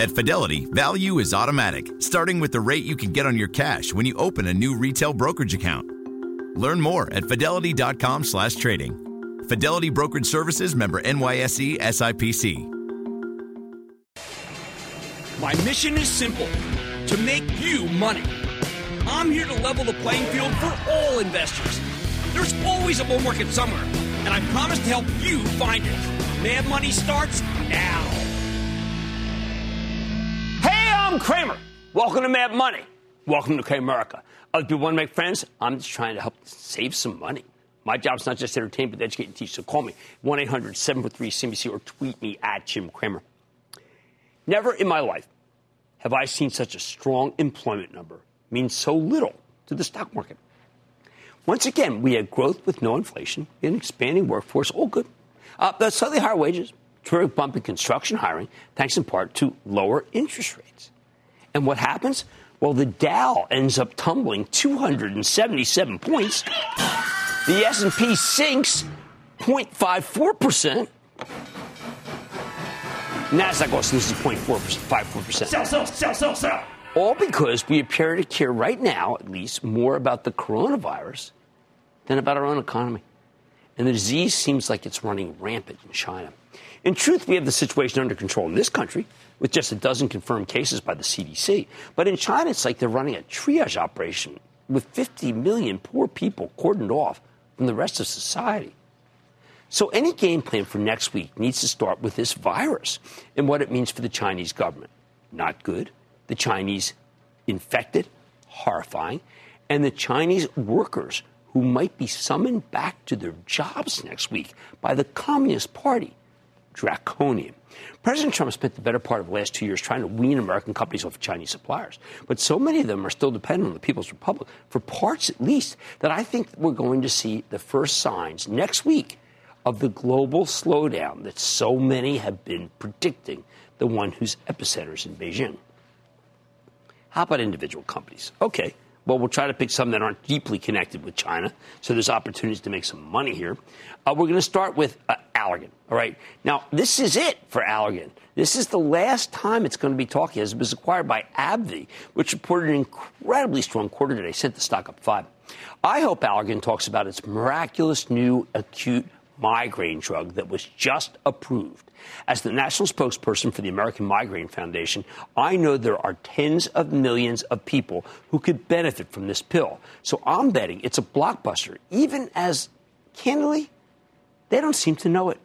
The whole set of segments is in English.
At Fidelity, value is automatic, starting with the rate you can get on your cash when you open a new retail brokerage account. Learn more at fidelity.com slash trading. Fidelity Brokerage Services member NYSE SIPC. My mission is simple to make you money. I'm here to level the playing field for all investors. There's always a bull market somewhere, and I promise to help you find it. Mad Money starts now. I'm Cramer. Welcome to Mad Money. Welcome to Cramerica. Other people want to make friends. I'm just trying to help save some money. My job's not just to entertain, but to educate and teach. So call me 1 800 743 CNBC or tweet me at Jim Cramer. Never in my life have I seen such a strong employment number mean so little to the stock market. Once again, we had growth with no inflation, an expanding workforce, all good. Uh, slightly higher wages, terrific bump in construction hiring, thanks in part to lower interest rates. And what happens? Well, the Dow ends up tumbling 277 points. The S&P sinks 0.54 percent. Nasdaq also loses 0.54 percent. Sell, sell, sell, sell, sell. All because we appear to care right now, at least, more about the coronavirus than about our own economy. And the disease seems like it's running rampant in China. In truth, we have the situation under control in this country with just a dozen confirmed cases by the CDC. But in China, it's like they're running a triage operation with 50 million poor people cordoned off from the rest of society. So any game plan for next week needs to start with this virus and what it means for the Chinese government. Not good. The Chinese infected, horrifying, and the Chinese workers who might be summoned back to their jobs next week by the Communist Party. Draconian. President Trump spent the better part of the last two years trying to wean American companies off of Chinese suppliers. But so many of them are still dependent on the People's Republic, for parts at least, that I think we're going to see the first signs next week of the global slowdown that so many have been predicting, the one whose epicenter is in Beijing. How about individual companies? Okay, well, we'll try to pick some that aren't deeply connected with China, so there's opportunities to make some money here. Uh, we're going to start with uh, Allergan. All right, now this is it for Allergan. This is the last time it's going to be talking, as it was acquired by AbbVie, which reported an incredibly strong quarter today, sent the stock up five. I hope Allergan talks about its miraculous new acute migraine drug that was just approved. As the national spokesperson for the American Migraine Foundation, I know there are tens of millions of people who could benefit from this pill. So I'm betting it's a blockbuster, even as, candidly, they don't seem to know it.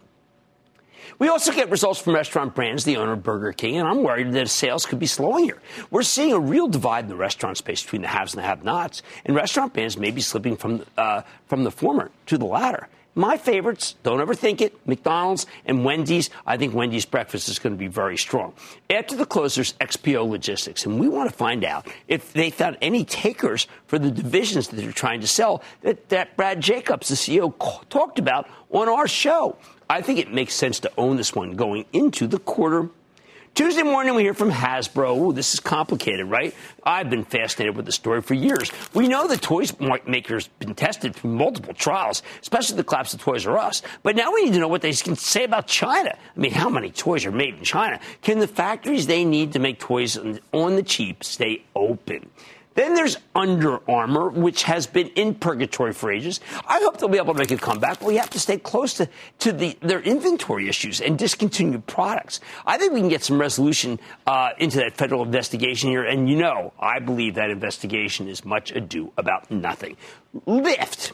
We also get results from restaurant brands, the owner of Burger King, and I'm worried that sales could be slowing here. We're seeing a real divide in the restaurant space between the haves and the have-nots, and restaurant brands may be slipping from uh, from the former to the latter. My favorites, don't overthink it, McDonald's and Wendy's. I think Wendy's breakfast is going to be very strong. After the close, there's XPO Logistics, and we want to find out if they found any takers for the divisions that they're trying to sell that, that Brad Jacobs, the CEO, talked about on our show. I think it makes sense to own this one going into the quarter Tuesday morning, we hear from Hasbro. Ooh, this is complicated, right? I've been fascinated with the story for years. We know the toys maker's been tested through multiple trials, especially the collapse of Toys R Us. But now we need to know what they can say about China. I mean, how many toys are made in China? Can the factories they need to make toys on the cheap stay open? Then there's Under Armour, which has been in purgatory for ages. I hope they'll be able to make a comeback, but we have to stay close to, to the, their inventory issues and discontinued products. I think we can get some resolution uh, into that federal investigation here. And you know, I believe that investigation is much ado about nothing. Lyft.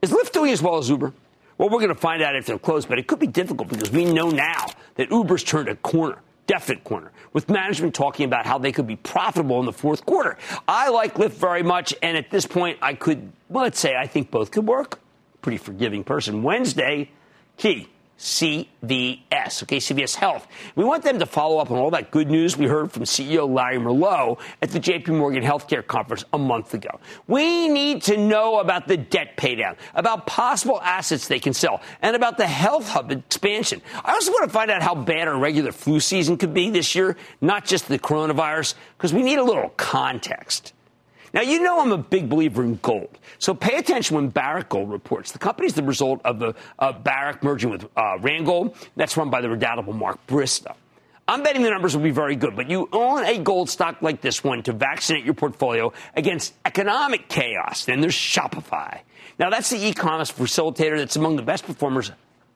Is Lyft doing as well as Uber? Well, we're going to find out if they're closed, but it could be difficult because we know now that Uber's turned a corner definite corner, with management talking about how they could be profitable in the fourth quarter. I like Lyft very much, and at this point, I could, well, let's say, I think both could work. Pretty forgiving person. Wednesday, key. CVS, okay, CVS Health. We want them to follow up on all that good news we heard from CEO Larry Merlo at the JP Morgan Healthcare Conference a month ago. We need to know about the debt paydown, about possible assets they can sell, and about the health hub expansion. I also want to find out how bad our regular flu season could be this year, not just the coronavirus, because we need a little context. Now, you know I'm a big believer in gold. So pay attention when Barrick Gold reports. The company is the result of the uh, Barrick merging with uh, Randgold. That's run by the redoubtable Mark Bristow. I'm betting the numbers will be very good, but you own a gold stock like this one to vaccinate your portfolio against economic chaos. Then there's Shopify. Now, that's the e commerce facilitator that's among the best performers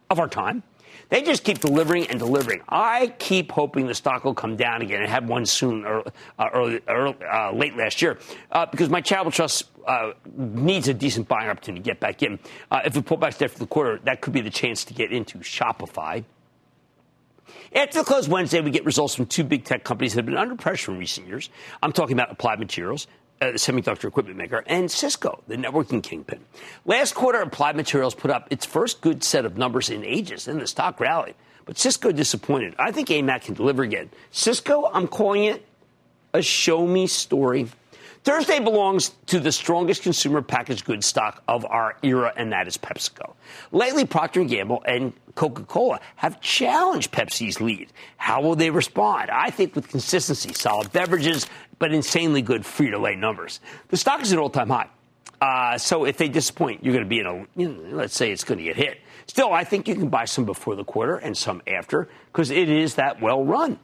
of our time. They just keep delivering and delivering. I keep hoping the stock will come down again. I had one soon, or, uh, early, early, uh, late last year, uh, because my charitable trust uh, needs a decent buying opportunity to get back in. Uh, if we pull back after the quarter, that could be the chance to get into Shopify. After the close Wednesday, we get results from two big tech companies that have been under pressure in recent years. I'm talking about Applied Materials, uh, the semiconductor equipment maker, and Cisco, the networking kingpin. Last quarter, Applied Materials put up its first good set of numbers in ages, and the stock rallied. But Cisco disappointed. I think AMAT can deliver again. Cisco, I'm calling it a show me story. Thursday belongs to the strongest consumer packaged goods stock of our era, and that is PepsiCo. Lately, Procter & Gamble and Coca-Cola have challenged Pepsi's lead. How will they respond? I think with consistency, solid beverages, but insanely good Frito-Lay numbers. The stock is at all-time high. Uh, so if they disappoint, you're going to be in a, you know, let's say it's going to get hit. Still, I think you can buy some before the quarter and some after because it is that well run.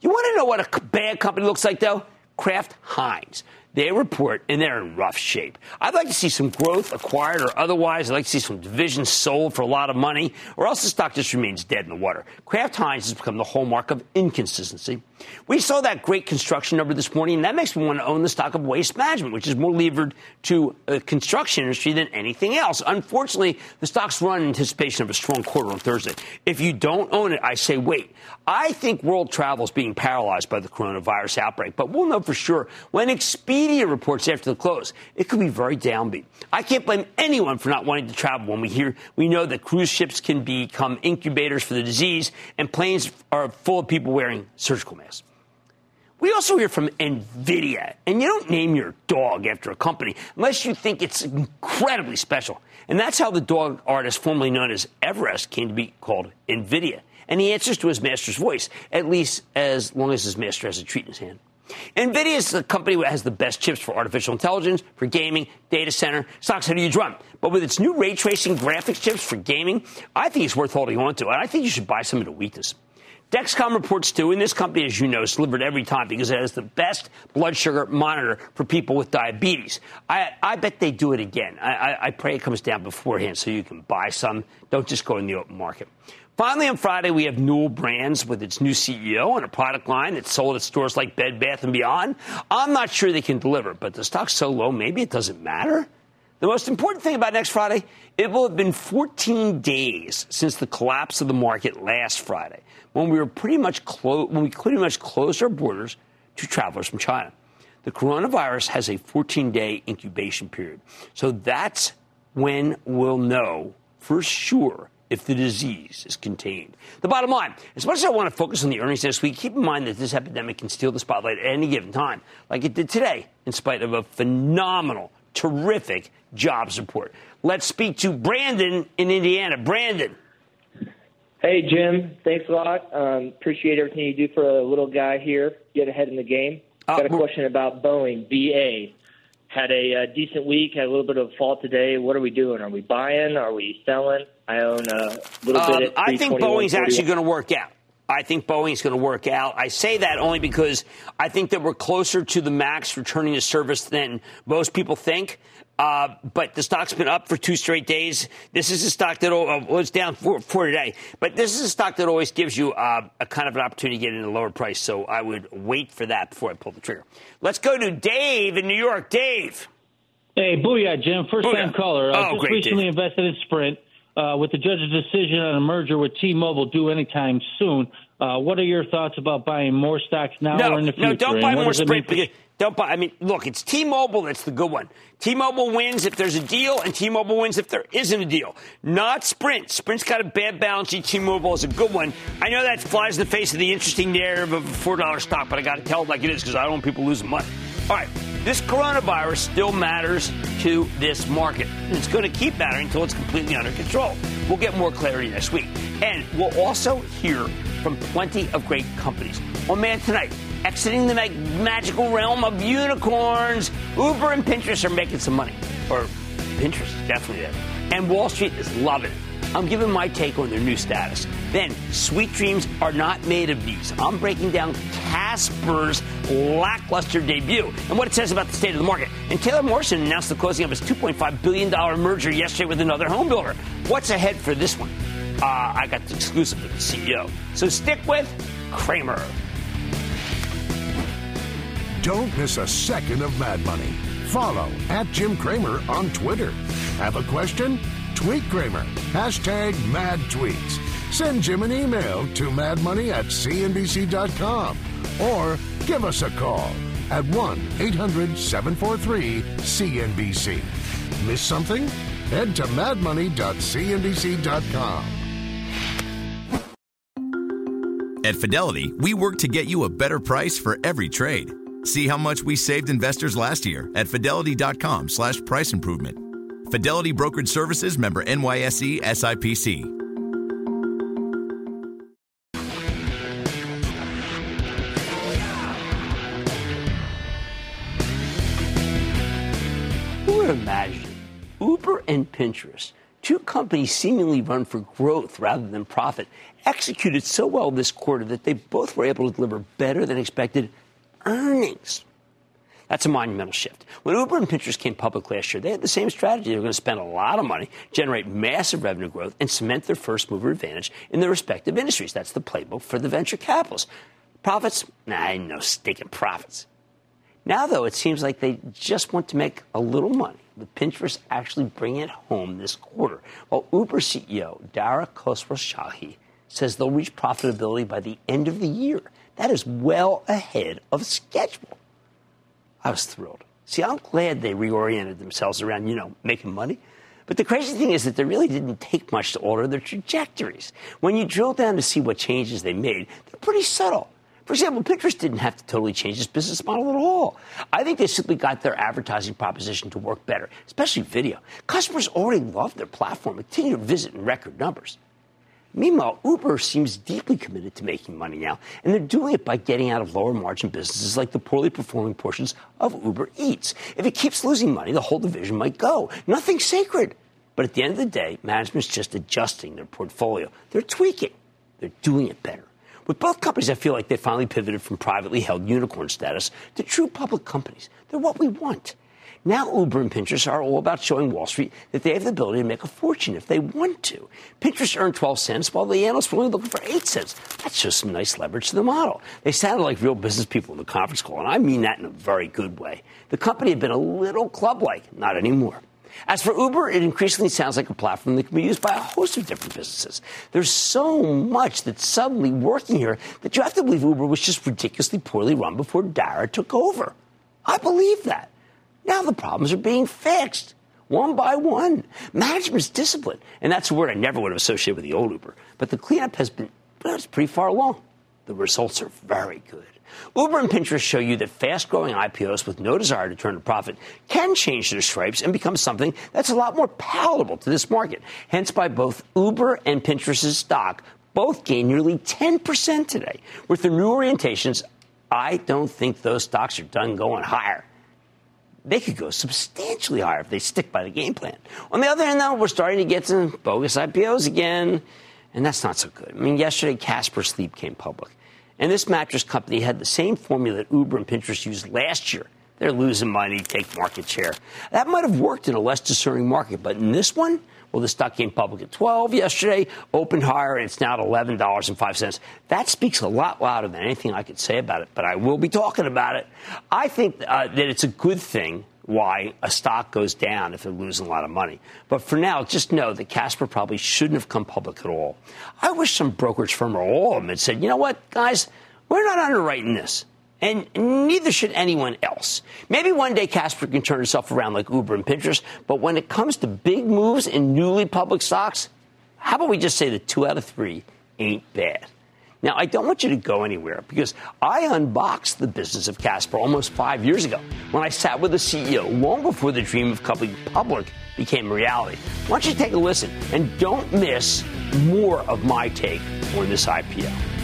You want to know what a bad company looks like, though? Kraft Heinz. They report and they're in rough shape. I'd like to see some growth acquired or otherwise. I'd like to see some divisions sold for a lot of money, or else the stock just remains dead in the water. Kraft Heinz has become the hallmark of inconsistency. We saw that great construction number this morning, and that makes me want to own the stock of Waste Management, which is more levered to the construction industry than anything else. Unfortunately, the stock's run in anticipation of a strong quarter on Thursday. If you don't own it, I say wait. I think world travel is being paralyzed by the coronavirus outbreak, but we'll know for sure when Expedia media reports after the close. It could be very downbeat. I can't blame anyone for not wanting to travel when we hear we know that cruise ships can become incubators for the disease and planes are full of people wearing surgical masks. We also hear from NVIDIA, and you don't name your dog after a company unless you think it's incredibly special. And that's how the dog artist formerly known as Everest came to be called NVIDIA. And he answers to his master's voice, at least as long as his master has a treat in his hand. NVIDIA is the company that has the best chips for artificial intelligence, for gaming, data center, stocks at a huge run. But with its new ray tracing graphics chips for gaming, I think it's worth holding on to. And I think you should buy some a weakness. Dexcom reports too, and this company, as you know, is delivered every time because it has the best blood sugar monitor for people with diabetes. I, I bet they do it again. I, I, I pray it comes down beforehand so you can buy some. Don't just go in the open market. Finally, on Friday, we have Newell Brands with its new CEO and a product line that's sold at stores like Bed Bath & Beyond. I'm not sure they can deliver, but the stock's so low, maybe it doesn't matter. The most important thing about next Friday, it will have been 14 days since the collapse of the market last Friday, when we were pretty much clo- when we pretty much closed our borders to travelers from China. The coronavirus has a 14-day incubation period, so that's when we'll know for sure if the disease is contained. The bottom line, as much as I want to focus on the earnings this week, keep in mind that this epidemic can steal the spotlight at any given time, like it did today, in spite of a phenomenal, terrific job support. Let's speak to Brandon in Indiana. Brandon. Hey, Jim. Thanks a lot. Um, appreciate everything you do for a little guy here. Get ahead in the game. Uh, Got a question about Boeing, BA had a, uh, decent week, had a little bit of a fall today. What are we doing? Are we buying? Are we selling? I own a little um, bit. I think Boeing's actually going to work out. I think Boeing's going to work out. I say that only because I think that we're closer to the MAX returning to service than most people think. Uh, but the stock's been up for two straight days. This is a stock that uh, was down for, for, today, but this is a stock that always gives you uh, a kind of an opportunity to get in a lower price. So I would wait for that before I pull the trigger. Let's go to Dave in New York. Dave. Hey, booyah, Jim. First time caller. I oh, just great, recently Dave. invested in Sprint. Uh, with the judge's decision on a merger with T-Mobile due anytime soon, uh, what are your thoughts about buying more stocks now no, or in the future? No, don't buy more Sprint. Don't buy. I mean, look, it's T-Mobile that's the good one. T-Mobile wins if there's a deal, and T-Mobile wins if there isn't a deal. Not Sprint. Sprint's got a bad balance sheet. T-Mobile is a good one. I know that flies in the face of the interesting narrative of a four dollar stock, but I got to tell it like it is because I don't want people losing money. All right, this coronavirus still matters to this market. And it's going to keep mattering until it's completely under control. We'll get more clarity next week, and we'll also hear from plenty of great companies. On Man Tonight exiting the mag- magical realm of unicorns. Uber and Pinterest are making some money. Or Pinterest is definitely there. And Wall Street is loving it. I'm giving my take on their new status. Then, sweet dreams are not made of these. I'm breaking down Casper's lackluster debut and what it says about the state of the market. And Taylor Morrison announced the closing of his $2.5 billion merger yesterday with another home builder. What's ahead for this one? Uh, I got the exclusive with the CEO. So stick with Cramer. Don't miss a second of Mad Money. Follow at Jim Cramer on Twitter. Have a question? Tweet Cramer. Hashtag mad tweets. Send Jim an email to madmoney at cnbc.com or give us a call at 1 800 743 CNBC. Miss something? Head to madmoney.cnbc.com. At Fidelity, we work to get you a better price for every trade. See how much we saved investors last year at fidelity.com slash price improvement. Fidelity Brokerage Services member NYSE SIPC. Who would imagine Uber and Pinterest, two companies seemingly run for growth rather than profit, executed so well this quarter that they both were able to deliver better than expected earnings? That's a monumental shift. When Uber and Pinterest came public last year, they had the same strategy. They were going to spend a lot of money, generate massive revenue growth, and cement their first mover advantage in their respective industries. That's the playbook for the venture capitalists. Profits? Nah, no stinking profits. Now, though, it seems like they just want to make a little money, with Pinterest actually bringing it home this quarter. While Uber CEO Dara Khosrowshahi says they'll reach profitability by the end of the year. That is well ahead of schedule. I was thrilled. See, I'm glad they reoriented themselves around, you know, making money. But the crazy thing is that they really didn't take much to alter their trajectories. When you drill down to see what changes they made, they're pretty subtle. For example, Pinterest didn't have to totally change its business model at all. I think they simply got their advertising proposition to work better, especially video. Customers already love their platform continue to visit in record numbers. Meanwhile, Uber seems deeply committed to making money now, and they're doing it by getting out of lower margin businesses like the poorly performing portions of Uber Eats. If it keeps losing money, the whole division might go. Nothing's sacred. But at the end of the day, management's just adjusting their portfolio. They're tweaking. They're doing it better. With both companies, I feel like they finally pivoted from privately held unicorn status to true public companies. They're what we want. Now, Uber and Pinterest are all about showing Wall Street that they have the ability to make a fortune if they want to. Pinterest earned 12 cents while the analysts were only looking for 8 cents. That's just some nice leverage to the model. They sounded like real business people in the conference call, and I mean that in a very good way. The company had been a little club like, not anymore. As for Uber, it increasingly sounds like a platform that can be used by a host of different businesses. There's so much that's suddenly working here that you have to believe Uber was just ridiculously poorly run before Dara took over. I believe that. Now the problems are being fixed one by one. Management's discipline, and that's a word I never would have associated with the old Uber. But the cleanup has been well, it's pretty far along. The results are very good. Uber and Pinterest show you that fast growing IPOs with no desire to turn a profit can change their stripes and become something that's a lot more palatable to this market. Hence, by both Uber and Pinterest's stock both gained nearly 10% today. With the new orientations, I don't think those stocks are done going higher they could go substantially higher if they stick by the game plan. On the other hand, though, we're starting to get some bogus IPOs again, and that's not so good. I mean, yesterday, Casper Sleep came public, and this mattress company had the same formula that Uber and Pinterest used last year. They're losing money, take market share. That might have worked in a less discerning market, but in this one, well, the stock came public at 12 yesterday, opened higher, and it's now at $11.05. That speaks a lot louder than anything I could say about it, but I will be talking about it. I think uh, that it's a good thing why a stock goes down if they're losing a lot of money. But for now, just know that Casper probably shouldn't have come public at all. I wish some brokerage firm or all of them had said, you know what, guys, we're not underwriting this. And neither should anyone else. Maybe one day Casper can turn itself around like Uber and Pinterest, but when it comes to big moves in newly public stocks, how about we just say that two out of three ain't bad? Now, I don't want you to go anywhere because I unboxed the business of Casper almost five years ago when I sat with the CEO long before the dream of coming public became reality. Why don't you take a listen and don't miss more of my take on this IPO.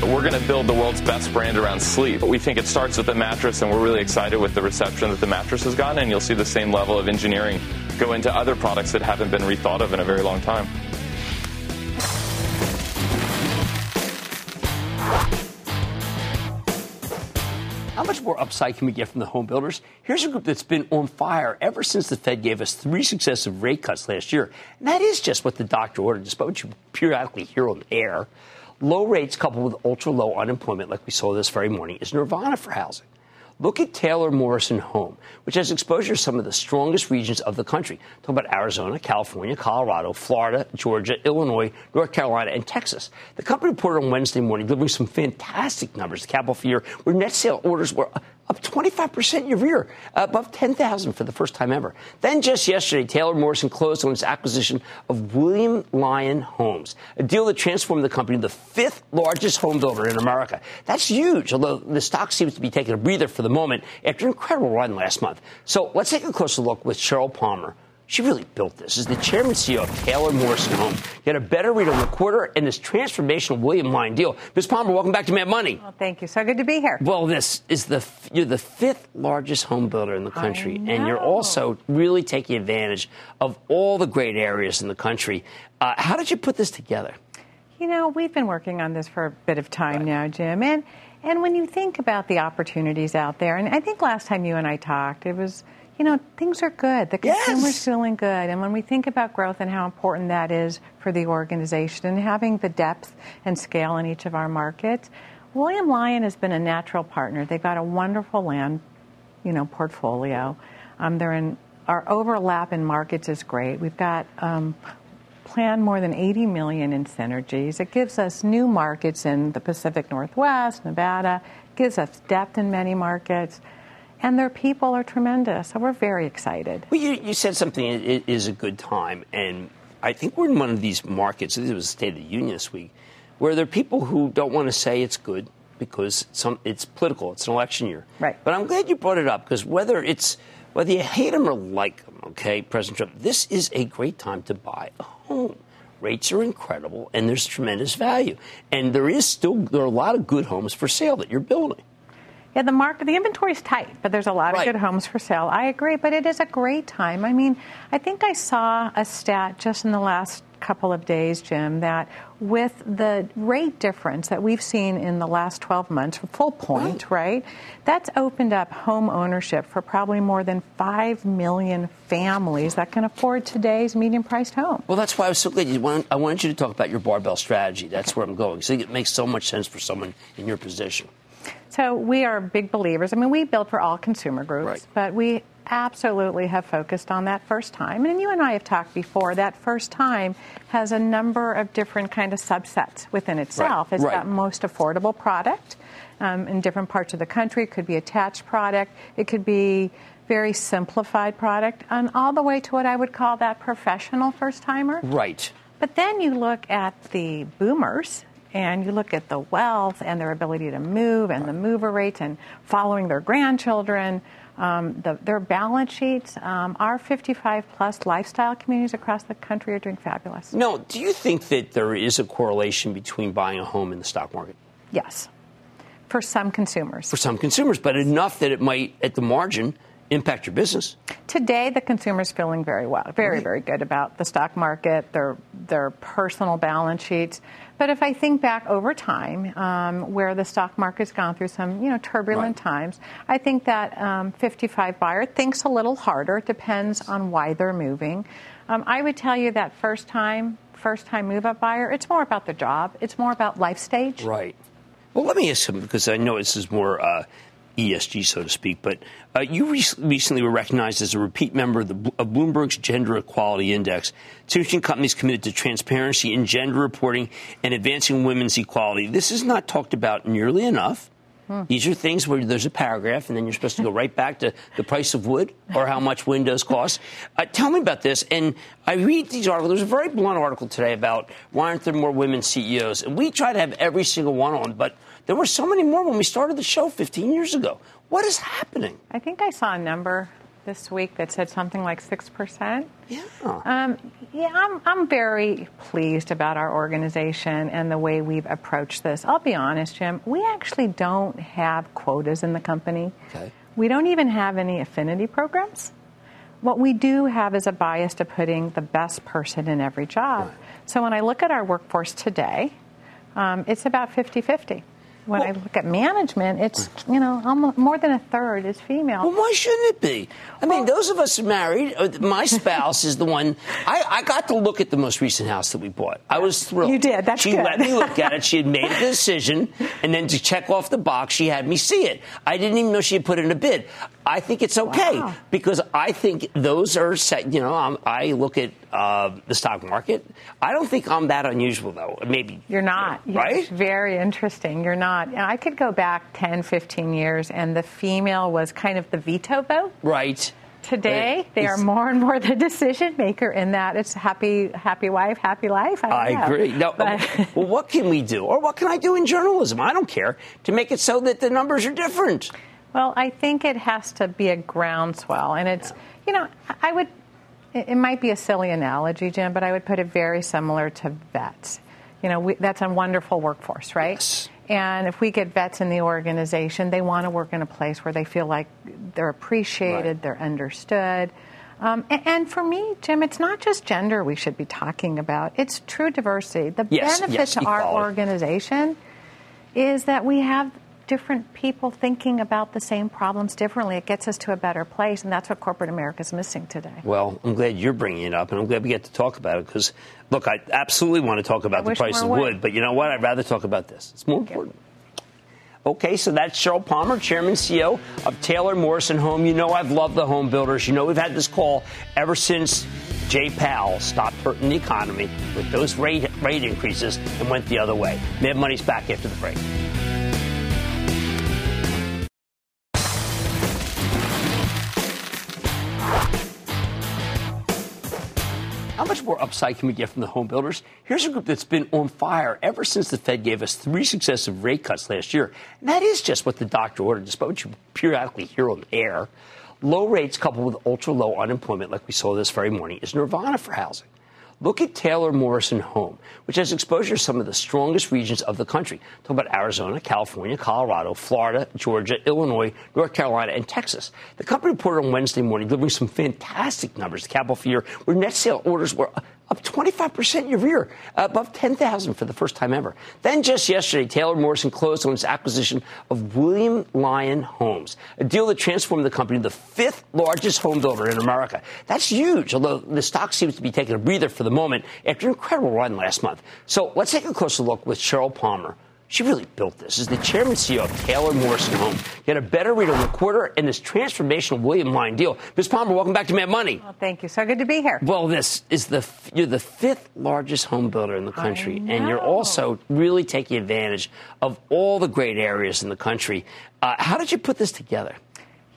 We're going to build the world's best brand around sleep. We think it starts with the mattress, and we're really excited with the reception that the mattress has gotten, and you'll see the same level of engineering go into other products that haven't been rethought of in a very long time. How much more upside can we get from the home builders? Here's a group that's been on fire ever since the Fed gave us three successive rate cuts last year. And that is just what the doctor ordered, despite what you periodically hear on air. Low rates coupled with ultra low unemployment, like we saw this very morning, is nirvana for housing. Look at Taylor Morrison Home, which has exposure to some of the strongest regions of the country. Talk about Arizona, California, Colorado, Florida, Georgia, Illinois, North Carolina, and Texas. The company reported on Wednesday morning delivering some fantastic numbers. The capital for year, where net sale orders were up 25% year over year, above 10,000 for the first time ever. Then just yesterday, Taylor Morrison closed on its acquisition of William Lyon Homes, a deal that transformed the company into the fifth largest home builder in America. That's huge, although the stock seems to be taking a breather for the moment after an incredible run last month. So let's take a closer look with Cheryl Palmer she really built this. As the chairman CEO of Taylor Morrison Homes, get a better read on the quarter and this transformational William Lyon deal. Ms. Palmer, welcome back to Mad Money. Well, thank you. So good to be here. Well, this is the you're the fifth largest home builder in the country, and you're also really taking advantage of all the great areas in the country. Uh, how did you put this together? You know, we've been working on this for a bit of time right. now, Jim, and and when you think about the opportunities out there, and I think last time you and I talked, it was you know, things are good. The consumer's yes. feeling good. And when we think about growth and how important that is for the organization and having the depth and scale in each of our markets, William Lyon has been a natural partner. They've got a wonderful land, you know, portfolio. Um, they're in our overlap in markets is great. We've got um, planned more than 80 million in synergies. It gives us new markets in the Pacific Northwest, Nevada. gives us depth in many markets and their people are tremendous. So we're very excited. Well, you, you said something it is a good time, and I think we're in one of these markets. This was the State of the Union this week, where there are people who don't want to say it's good because some, it's political. It's an election year. Right. But I'm glad you brought it up because whether it's whether you hate him or like him, okay, President Trump, this is a great time to buy a home. Rates are incredible, and there's tremendous value, and there is still there are a lot of good homes for sale that you're building. Yeah, the market, the inventory is tight, but there's a lot of good homes for sale. I agree, but it is a great time. I mean, I think I saw a stat just in the last couple of days, Jim, that with the rate difference that we've seen in the last 12 months, full point, right. right, that's opened up home ownership for probably more than 5 million families that can afford today's medium priced home. Well, that's why I was so glad you want, I wanted you to talk about your barbell strategy. That's okay. where I'm going. So it makes so much sense for someone in your position. So we are big believers. I mean, we build for all consumer groups, right. but we absolutely have focused on that first time. And you and I have talked before. That first time has a number of different kind of subsets within itself. Right. It's right. got most affordable product um, in different parts of the country. It could be attached product. It could be very simplified product, and all the way to what I would call that professional first timer. Right. But then you look at the boomers and you look at the wealth and their ability to move and the mover rates and following their grandchildren, um, the, their balance sheets. Um, our 55 plus lifestyle communities across the country are doing fabulous. No, do you think that there is a correlation between buying a home and the stock market? Yes, for some consumers. For some consumers, but enough that it might, at the margin, impact your business. Today, the consumer is feeling very well, very, very good about the stock market, their their personal balance sheets. But if I think back over time, um, where the stock market's gone through some, you know, turbulent right. times, I think that um, 55 buyer thinks a little harder. It depends on why they're moving. Um, I would tell you that first time, first time move up buyer, it's more about the job. It's more about life stage. Right. Well, let me ask you because I know this is more uh, ESG, so to speak. But uh, you re- recently were recognized as a repeat member of, the, of Bloomberg's Gender Equality Index. Two companies committed to transparency in gender reporting and advancing women's equality. This is not talked about nearly enough. Hmm. These are things where there's a paragraph, and then you're supposed to go right back to the price of wood or how much windows cost. Uh, tell me about this. And I read these articles. There's a very blunt article today about why aren't there more women CEOs? And we try to have every single one on, but there were so many more when we started the show 15 years ago. What is happening? I think I saw a number this week that said something like 6%. Yeah. Um, yeah, I'm, I'm very pleased about our organization and the way we've approached this. I'll be honest, Jim, we actually don't have quotas in the company. Okay. We don't even have any affinity programs. what we do have is a bias to putting the best person in every job. Right. So when I look at our workforce today, um, it's about 50 50 when well, I look at management, it's you know almost more than a third is female. Well, why shouldn't it be? I well, mean, those of us married, uh, my spouse is the one. I, I, got to look at the most recent house that we bought. I was thrilled. You did. That's she good. let me look at it. She had made a decision, and then to check off the box, she had me see it. I didn't even know she had put in a bid. I think it's okay wow. because I think those are set. You know, I'm, i look at uh, the stock market. I don't think I'm that unusual, though. Maybe you're not, right? very interesting. You're not. I could go back 10, 15 years, and the female was kind of the veto vote. Right. Today, they are more and more the decision maker in that it's happy, happy wife, happy life. I, I agree. No, well, what can we do, or what can I do in journalism? I don't care to make it so that the numbers are different. Well, I think it has to be a groundswell. And it's, you know, I would, it might be a silly analogy, Jim, but I would put it very similar to vets. You know, we, that's a wonderful workforce, right? Yes. And if we get vets in the organization, they want to work in a place where they feel like they're appreciated, right. they're understood. Um, and, and, for me, Jim, it's not just gender we should be talking about. It's true diversity. The yes, benefit yes, to our organization is that we have different people thinking about the same problems differently. It gets us to a better place, and that's what corporate America is missing today. Well, I'm glad you're bringing it up, and I'm glad we get to talk about it because, look, I absolutely want to talk about I the price of wood, wood, but you know what? I'd rather talk about this. It's more Thank important. You. Okay, so that's Cheryl Palmer, Chairman CEO of Taylor Morrison Home. You know I've loved the home builders. You know we've had this call ever since Jay Powell stopped hurting the economy with those rate, rate increases and went the other way. Mad Money's back after the break. More upside can we get from the home builders? Here's a group that's been on fire ever since the Fed gave us three successive rate cuts last year. And that is just what the doctor ordered, despite what you periodically hear on air. Low rates coupled with ultra low unemployment, like we saw this very morning, is nirvana for housing. Look at Taylor Morrison Home, which has exposure to some of the strongest regions of the country. Talk about Arizona, California, Colorado, Florida, Georgia, Illinois, North Carolina, and Texas. The company reported on Wednesday morning, delivering some fantastic numbers. The capital year, where net sale orders were up 25% year over year, above 10,000 for the first time ever. Then just yesterday, Taylor Morrison closed on its acquisition of William Lyon Homes, a deal that transformed the company to the fifth largest home builder in America. That's huge, although the stock seems to be taking a breather for the moment after an incredible run last month. So let's take a closer look with Cheryl Palmer she really built this. As the chairman CEO of Taylor Morrison Home, get a better read on the quarter and this transformational William Lyon deal. Ms. Palmer, welcome back to Mad Money. Well, thank you. So good to be here. Well, this is the you're the fifth largest home builder in the country, and you're also really taking advantage of all the great areas in the country. Uh, how did you put this together?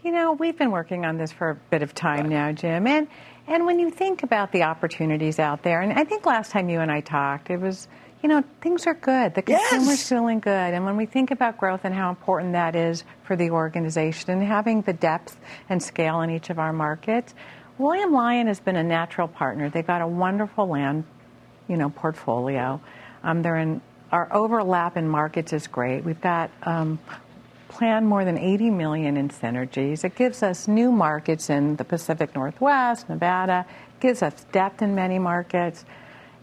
You know, we've been working on this for a bit of time right. now, Jim, and and when you think about the opportunities out there, and I think last time you and I talked, it was you know, things are good. The consumer's yes. feeling good. And when we think about growth and how important that is for the organization and having the depth and scale in each of our markets, William Lyon has been a natural partner. They've got a wonderful land, you know, portfolio. Um, they're in our overlap in markets is great. We've got um, planned more than 80 million in synergies. It gives us new markets in the Pacific Northwest, Nevada. gives us depth in many markets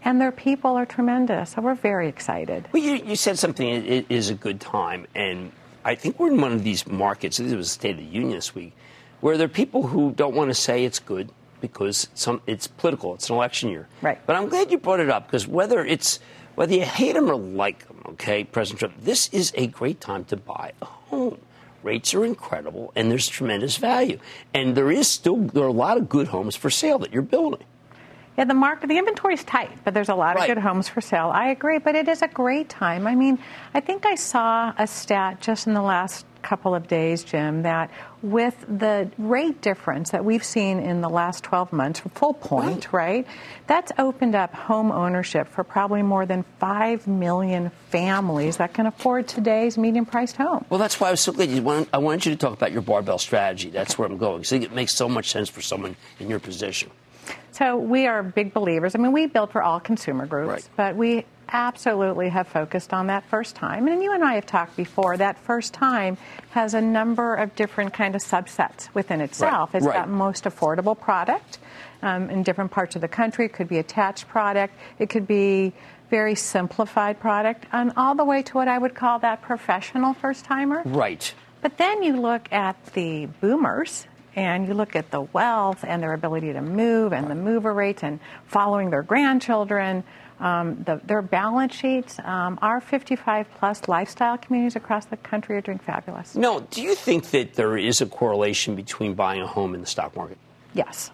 and their people are tremendous. So we're very excited. Well, you, you said something it is a good time, and I think we're in one of these markets. This was the State of the Union this week, where there are people who don't want to say it's good because some, it's political. It's an election year. Right. But I'm glad you brought it up because whether it's whether you hate them or like them, okay, President Trump, this is a great time to buy a home. Rates are incredible, and there's tremendous value, and there is still there are a lot of good homes for sale that you're building. Yeah, the market, the inventory is tight, but there's a lot of good homes for sale. I agree, but it is a great time. I mean, I think I saw a stat just in the last couple of days, Jim, that with the rate difference that we've seen in the last 12 months, full point, right. right, that's opened up home ownership for probably more than 5 million families that can afford today's medium priced home. Well, that's why I was so glad you wanted, I wanted you to talk about your barbell strategy. That's where I'm going. So it makes so much sense for someone in your position. So we are big believers. I mean, we build for all consumer groups, Right. but we absolutely have focused on that first time. And you and I have talked before. That first time has a number of different kind of subsets within itself. It's right. got most affordable product um, in different parts of the country. It could be attached product. It could be very simplified product, and all the way to what I would call that professional first timer. Right. But then you look at the boomers and you look at the wealth and their ability to move and the mover rates and following their grandchildren. Um, the, their balance sheets, um, our 55 plus lifestyle communities across the country are doing fabulous. No, do you think that there is a correlation between buying a home and the stock market? Yes,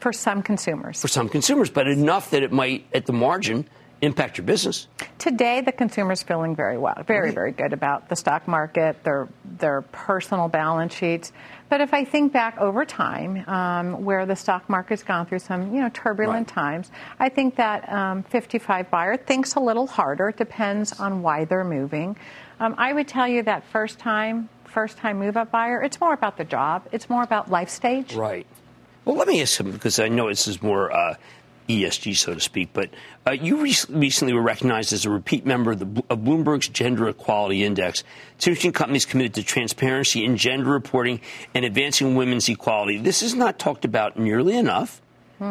for some consumers. For some consumers, but enough that it might, at the margin, impact your business. Today, the consumer's feeling very well, very, very good about the stock market, their their personal balance sheets. But if I think back over time, um, where the stock market's gone through some, you know, turbulent Right. times, I think that um, 55 buyer thinks a little harder. It depends on why they're moving. Um, I would tell you that first time, first time move up buyer, it's more about the job. It's more about life stage. Right. Well, let me ask something because I know this is more uh, ESG, so to speak. But uh, you re- recently were recognized as a repeat member of, the, of Bloomberg's Gender Equality Index. Two companies committed to transparency in gender reporting and advancing women's equality. This is not talked about nearly enough.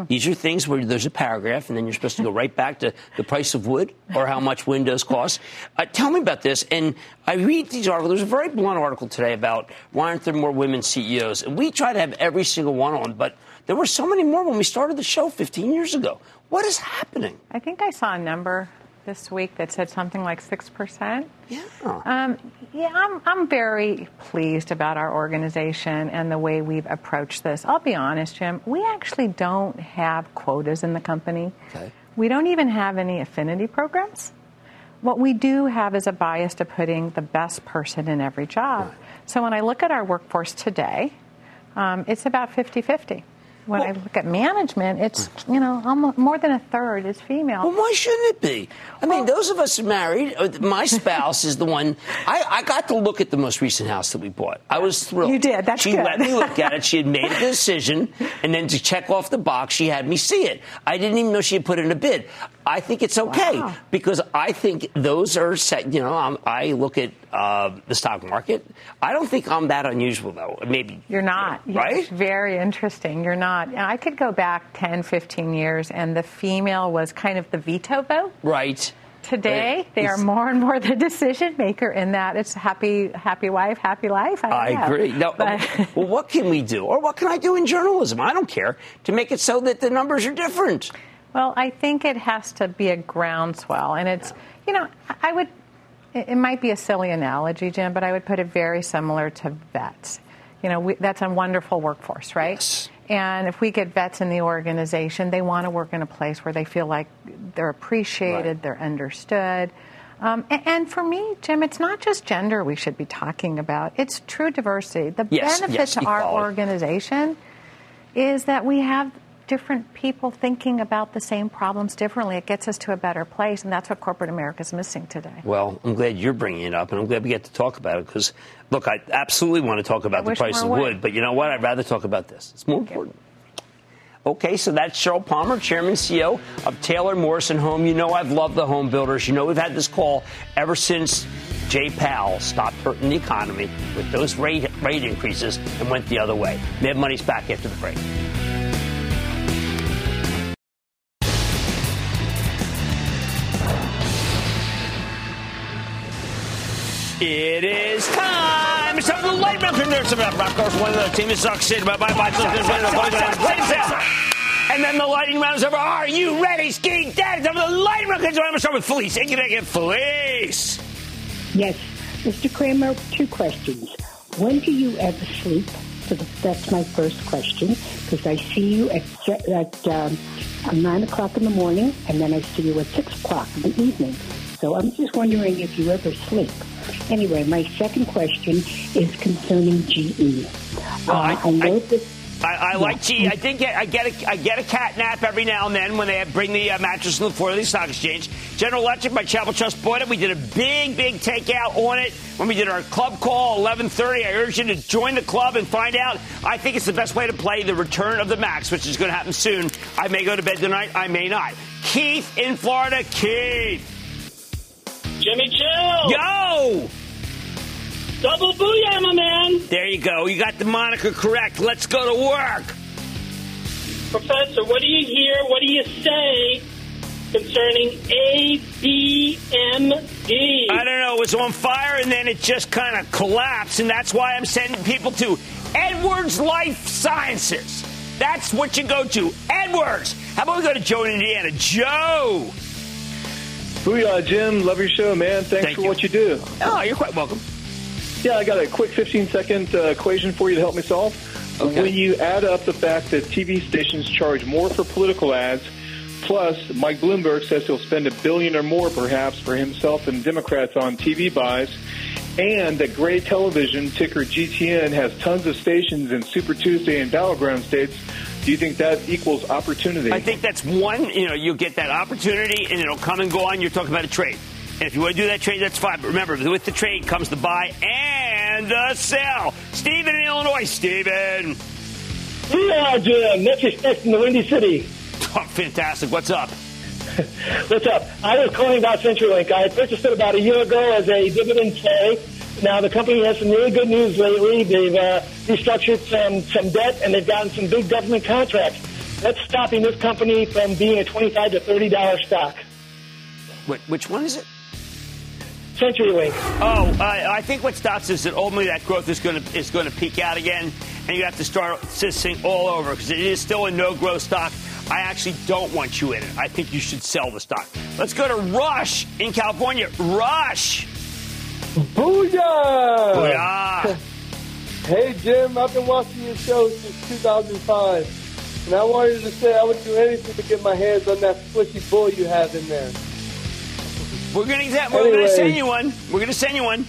These are things where there's a paragraph, and then you're supposed to go right back to the price of wood or how much windows cost. Uh, tell me about this. And I read these articles. There's a very blunt article today about why aren't there more women CEOs? And we try to have every single one on, but there were so many more when we started the show 15 years ago. What is happening? I think I saw a number this week that said something like 6%. Yeah. Um, yeah, I'm, I'm very pleased about our organization and the way we've approached this. I'll be honest, Jim, we actually don't have quotas in the company. Okay. We don't even have any affinity programs. What we do have is a bias to putting the best person in every job. So when I look at our workforce today, um, it's about 50 50. When I look at management, it's you know almost more than a third is female. Well, why shouldn't it be? I mean, those of us married, uh, my spouse is the one. I, I got to look at the most recent house that we bought. I was thrilled. You did. That's she good. let me look at it. She had made a decision, and then to check off the box, she had me see it. I didn't even know she had put in a bid. I think it's okay Wow. because I think those are set. You know, I'm, I look at uh, the stock market. I don't think I'm that unusual, though. Maybe You're not. right? Very interesting. You're not. I could go back 10, 15 years, and the female was kind of the veto vote. Right. Today, Right. they are more and more the decision maker in that it's happy, happy wife, happy life. I, I agree. No, But- well, what can we do, or what can I do in journalism? I don't care to make it so that the numbers are different. Well, I think it has to be a groundswell, and it's you know I would. It it might be a silly analogy, Jim, but I would put it very similar to vets. You know, we, that's a wonderful workforce, right? Yes. And if we get vets in the organization, they want to work in a place where they feel like they're appreciated, Right. they're understood. Um, a- and, for me, Jim, it's not just gender we should be talking about. It's true diversity. The Yes, benefit yes, to our organization is that we have different people thinking about the same problems differently. It gets us to a better place, and that's what corporate America is missing today. Well, I'm glad you're bringing it up, and I'm glad we get to talk about it because, look, I absolutely want to talk about the price of wood, but you know what? I'd rather talk about this. It's more important. Okay, so that's Cheryl Palmer, Chairman and CEO of Taylor Morrison Home. You know I've loved the home builders. You know we've had this call ever since Jay Powell stopped hurting the economy with those rate, rate increases and went the other way. Mad Money's back after the break. It is time. It's time for the light round. Rock course. One of the team is succeeded. Bye bye bye. And then the lighting round is over. Are you ready, Ski Dad? It's time for the lighting round. I'm going to start with Felice. Thank you, thank you, Felice. Yes. Mr. Cramer, two questions. When do you ever sleep? So that's my first question, because I see you at, at um, 9 o'clock in the morning, and then I see you at 6 o'clock in the evening. So I'm just wondering if you ever sleep. Anyway, my second question is concerning GE. Well, I- Uh, I know I-. I, like G. I I get a, I get a cat nap every now and then when they bring the uh, mattress to the floor of the stock exchange. General Electric, my Chapel Trust bought it. We did a big big takeout on it when we did our club call 11:30. I urge you to join the club and find out. I think it's the best way to play the return of the max, which is going to happen soon. I may go to bed tonight. I may not. Keith in Florida. Keith. Jimmy Chill. Yo. Double booyah, my man. There you go. You got the moniker correct. Let's go to work. Professor, what do you hear? What do you say concerning ABMD? I don't know. It was on fire and then it just kind of collapsed, and that's why I'm sending people to Edwards Life Sciences. That's what you go to. Edwards. How about we go to Joe in Indiana? Joe. Booyah, Jim. Love your show, man. Thanks Thank for you. what you do. Oh, you're quite welcome. Yeah, I got a quick 15 second uh, equation for you to help me solve. Okay. When you add up the fact that TV stations charge more for political ads, plus Mike Bloomberg says he'll spend a billion or more perhaps for himself and Democrats on TV buys, and that Gray Television, ticker GTN, has tons of stations in Super Tuesday and Battleground states, do you think that equals opportunity? I think that's one, you know, you'll get that opportunity and it'll come and go on. You're talking about a trade. And if you want to do that trade, that's fine. But remember, with the trade comes the buy and the sell. Stephen in Illinois. Stephen. Yeah, Jim. Memphis next in the Windy City. Oh, fantastic. What's up? What's up? I was calling about CenturyLink. I had purchased it about a year ago as a dividend play. Now the company has some really good news lately. They've uh, restructured some some debt and they've gotten some big government contracts. That's stopping this company from being a twenty-five to thirty dollar stock. Wait, which one is it? CenturyLink. Oh, uh, I think what stops is that ultimately that growth is going to is going to peak out again, and you have to start assisting all over because it is still a no growth stock. I actually don't want you in it. I think you should sell the stock. Let's go to Rush in California. Rush. Booyah! Booyah. Hey, Jim, I've been watching your show since 2005, and I wanted to say I would do anything to get my hands on that squishy bull you have in there. We're going to we're Anyway. send you one. We're going to send you one.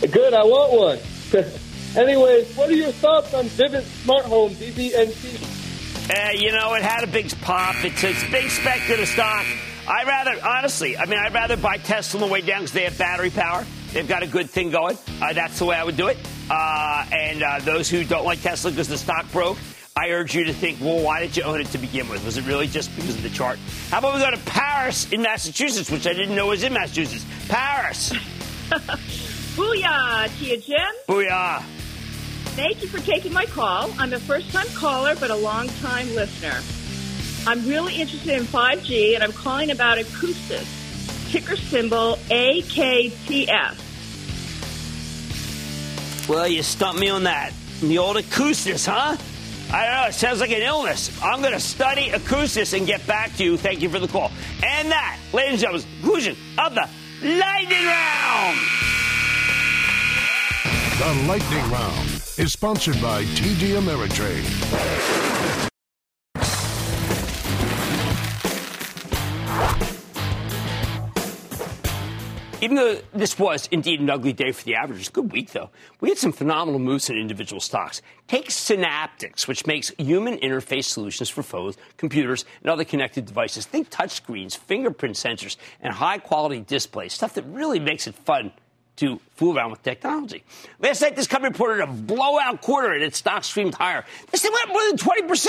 Good, I want one. Anyways, what are your thoughts on Vivint Smart Home, VVNT? Uh, you know, it had a big pop. It's it's big speculative stock. I'd rather, honestly, I mean, I'd rather buy Tesla on the way down because they have battery power. They've got a good thing going. Uh, that's the way I would do it. Uh, and uh, those who don't like Tesla because the stock broke, I urge you to think, well, why did you own it to begin with? Was it really just because of the chart? How about we go to Paris in Massachusetts, which I didn't know was in Massachusetts? Paris. Booyah to you, Jim. Booyah. Thank you for taking my call. I'm a first time caller, but a long time listener. I'm really interested in 5G, and I'm calling about Akoustis, ticker symbol AKTS. Well, you stumped me on that. The old acoustics, huh? I don't know. It sounds like an illness. I'm going to study acoustics and get back to you. Thank you for the call. And that, ladies and gentlemen, conclusion of the lightning round. The Lightning Round is sponsored by TD Ameritrade. Even though this was indeed an ugly day for the average, it's a good week though. We had some phenomenal moves in individual stocks. Take Synaptics, which makes human interface solutions for phones, computers, and other connected devices. Think touchscreens, fingerprint sensors, and high quality displays. Stuff that really makes it fun to fool around with technology. Last night, this company reported a blowout quarter and its stock streamed higher. This thing went up more than 20%.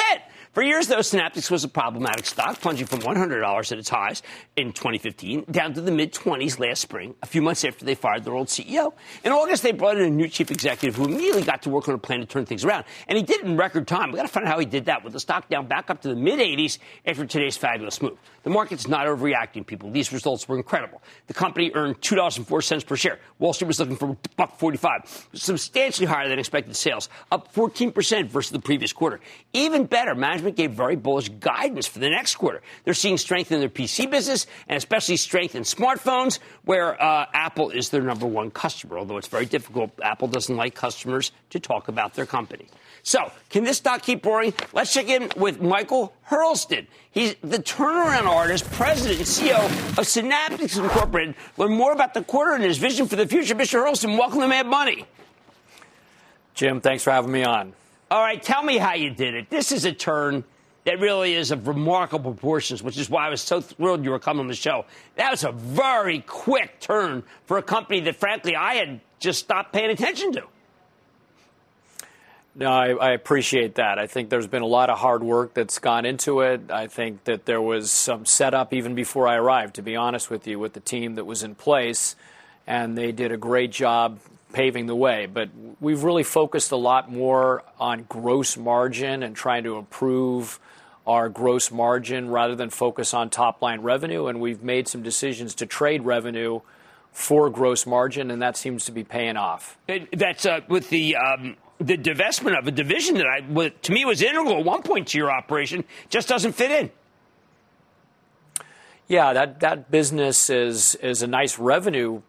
For years, though, Synaptics was a problematic stock, plunging from $100 at its highs in 2015 down to the mid 20s last spring, a few months after they fired their old CEO. In August, they brought in a new chief executive who immediately got to work on a plan to turn things around. And he did it in record time. We've got to find out how he did that with the stock down back up to the mid 80s after today's fabulous move. The market's not overreacting, people. These results were incredible. The company earned $2.04 per share. Wall Street was looking for buck 45, substantially higher than expected sales, up 14% versus the previous quarter. Even better, management gave very bullish guidance for the next quarter. They're seeing strength in their PC business and especially strength in smartphones, where uh, Apple is their number one customer. Although it's very difficult, Apple doesn't like customers to talk about their company. So, can this stock keep roaring? Let's check in with Michael Hurlston. He's the turnaround artist, president, and CEO of Synaptics Incorporated. Learn more about the quarter and his vision for the future. Mr. Hurlston, welcome to Mad Money. Jim, thanks for having me on. All right, tell me how you did it. This is a turn that really is of remarkable proportions, which is why I was so thrilled you were coming on the show. That was a very quick turn for a company that, frankly, I had just stopped paying attention to. No, I, I, appreciate that. I think there's been a lot of hard work that's gone into it. I think that there was some setup even before I arrived, to be honest with you, with the team that was in place, and they did a great job paving the way. But we've really focused a lot more on gross margin and trying to improve our gross margin rather than focus on top line revenue. And we've made some decisions to trade revenue for gross margin, and that seems to be paying off. That's uh, with the. Um the divestment of a division that I, to me, was integral at one point to your operation just doesn't fit in. Yeah, that, that business is, is a nice revenue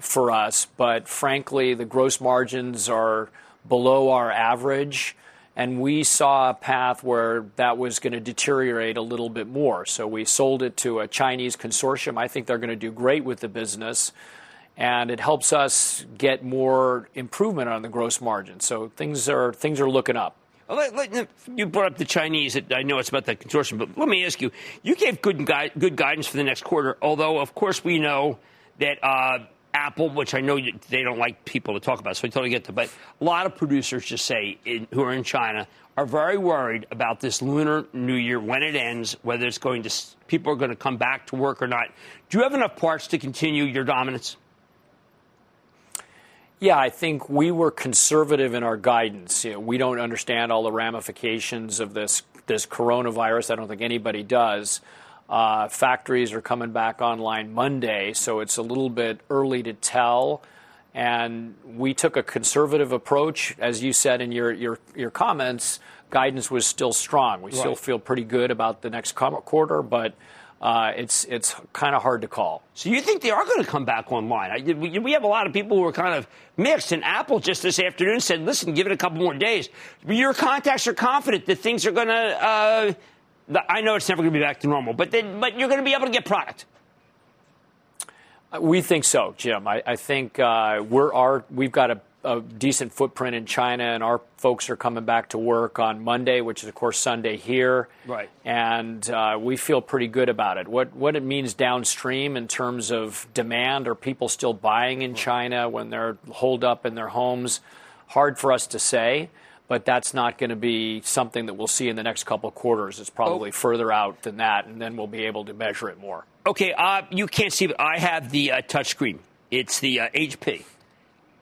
for us, but frankly, the gross margins are below our average. And we saw a path where that was going to deteriorate a little bit more. So we sold it to a Chinese consortium. I think they're going to do great with the business and it helps us get more improvement on the gross margin. So things are things are looking up. You brought up the Chinese. I know it's about the consortium, but let me ask you: You gave good good guidance for the next quarter. Although, of course, we know that uh, Apple, which I know they don't like people to talk about, so I totally get that. But a lot of producers just say in, who are in China are very worried about this Lunar New Year when it ends, whether it's going to people are going to come back to work or not. Do you have enough parts to continue your dominance? Yeah, I think we were conservative in our guidance. You know, we don't understand all the ramifications of this this coronavirus. I don't think anybody does. Uh, factories are coming back online Monday, so it's a little bit early to tell. And we took a conservative approach, as you said in your your, your comments. Guidance was still strong. We right. still feel pretty good about the next quarter, but uh, it's it's kind of hard to call. So you think they are going to come back online? I, we have a lot of people who are kind of mixed, and Apple just this afternoon said, "Listen, give it a couple more days." Your contacts are confident that things are going to. Uh, I know it's never going to be back to normal, but then, but you're going to be able to get product. We think so, Jim. I, I think uh, we're our we've got a a decent footprint in China, and our folks are coming back to work on Monday, which is of course Sunday here. Right. And uh, we feel pretty good about it. What what it means downstream in terms of demand, are people still buying in China when they're holed up in their homes? Hard for us to say. But that's not going to be something that we'll see in the next couple of quarters. It's probably oh. further out than that, and then we'll be able to measure it more. Okay, uh, you can't see, but I have the uh, touchscreen. It's the uh, HP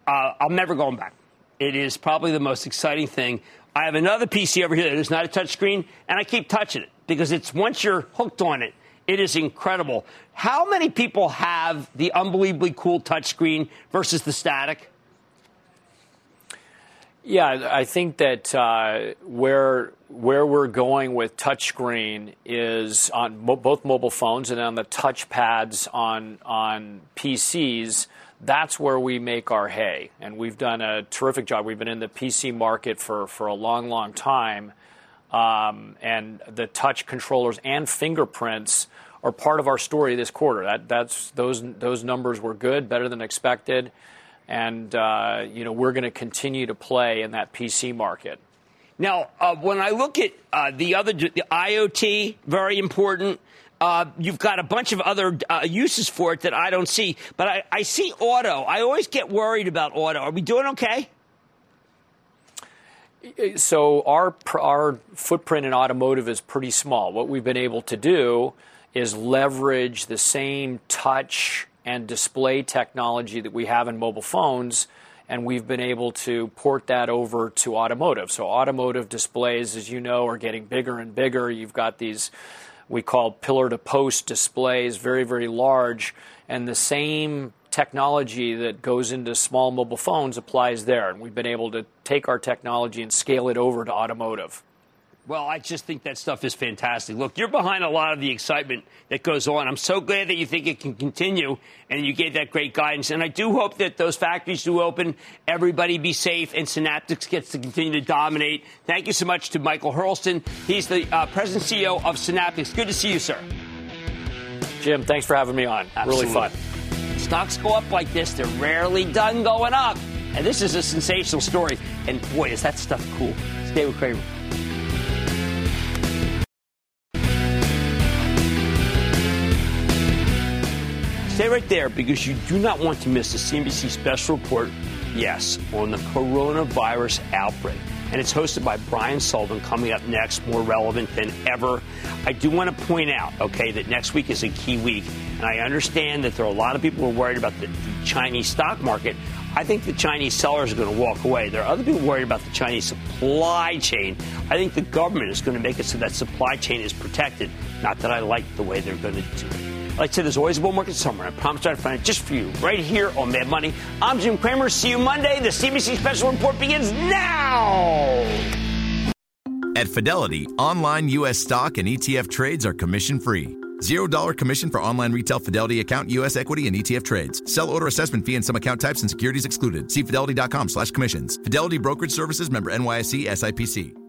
uh, I'm never going back. It is probably the most exciting thing. I have another PC over here that is not a touchscreen, and I keep touching it because it's once you're hooked on it, it is incredible. How many people have the unbelievably cool touchscreen versus the static? Yeah, I think that uh, where where we're going with touchscreen is on mo- both mobile phones and on the touch pads on on PCs that's where we make our hay. And we've done a terrific job. We've been in the PC market for, for a long, long time. Um, and the touch controllers and fingerprints are part of our story this quarter. That, that's, those, those numbers were good, better than expected. And, uh, you know, we're going to continue to play in that PC market. Now, uh, when I look at uh, the other, the IoT, very important. Uh, you've got a bunch of other uh, uses for it that I don't see, but I, I see auto. I always get worried about auto. Are we doing okay? So our our footprint in automotive is pretty small. What we've been able to do is leverage the same touch and display technology that we have in mobile phones, and we've been able to port that over to automotive. So automotive displays, as you know, are getting bigger and bigger. You've got these we call pillar to post displays, very, very large. And the same technology that goes into small mobile phones applies there. And we've been able to take our technology and scale it over to automotive. Well, I just think that stuff is fantastic. Look, you're behind a lot of the excitement that goes on. I'm so glad that you think it can continue and you gave that great guidance. And I do hope that those factories do open, everybody be safe, and Synaptics gets to continue to dominate. Thank you so much to Michael Hurlston. He's the uh, president CEO of Synaptics. Good to see you, sir. Jim, thanks for having me on. Absolutely. Really fun. Stocks go up like this, they're rarely done going up. And this is a sensational story. And boy, is that stuff cool. Stay with Cramer. Stay right there because you do not want to miss the CNBC special report, yes, on the coronavirus outbreak. And it's hosted by Brian Sullivan coming up next, more relevant than ever. I do want to point out, okay, that next week is a key week. And I understand that there are a lot of people who are worried about the, the Chinese stock market. I think the Chinese sellers are going to walk away. There are other people worried about the Chinese supply chain. I think the government is going to make it so that supply chain is protected. Not that I like the way they're going to do it. Like I said, there's always a bull market somewhere. I promise to find it just for you, right here on Mad Money. I'm Jim Cramer. See you Monday. The CNBC Special Report begins now. At Fidelity, online U.S. stock and ETF trades are commission free. $0 commission for online retail Fidelity account, U.S. equity, and ETF trades. Sell order assessment fee and some account types and securities excluded. See fidelity.com slash commissions. Fidelity Brokerage Services member NYSE SIPC.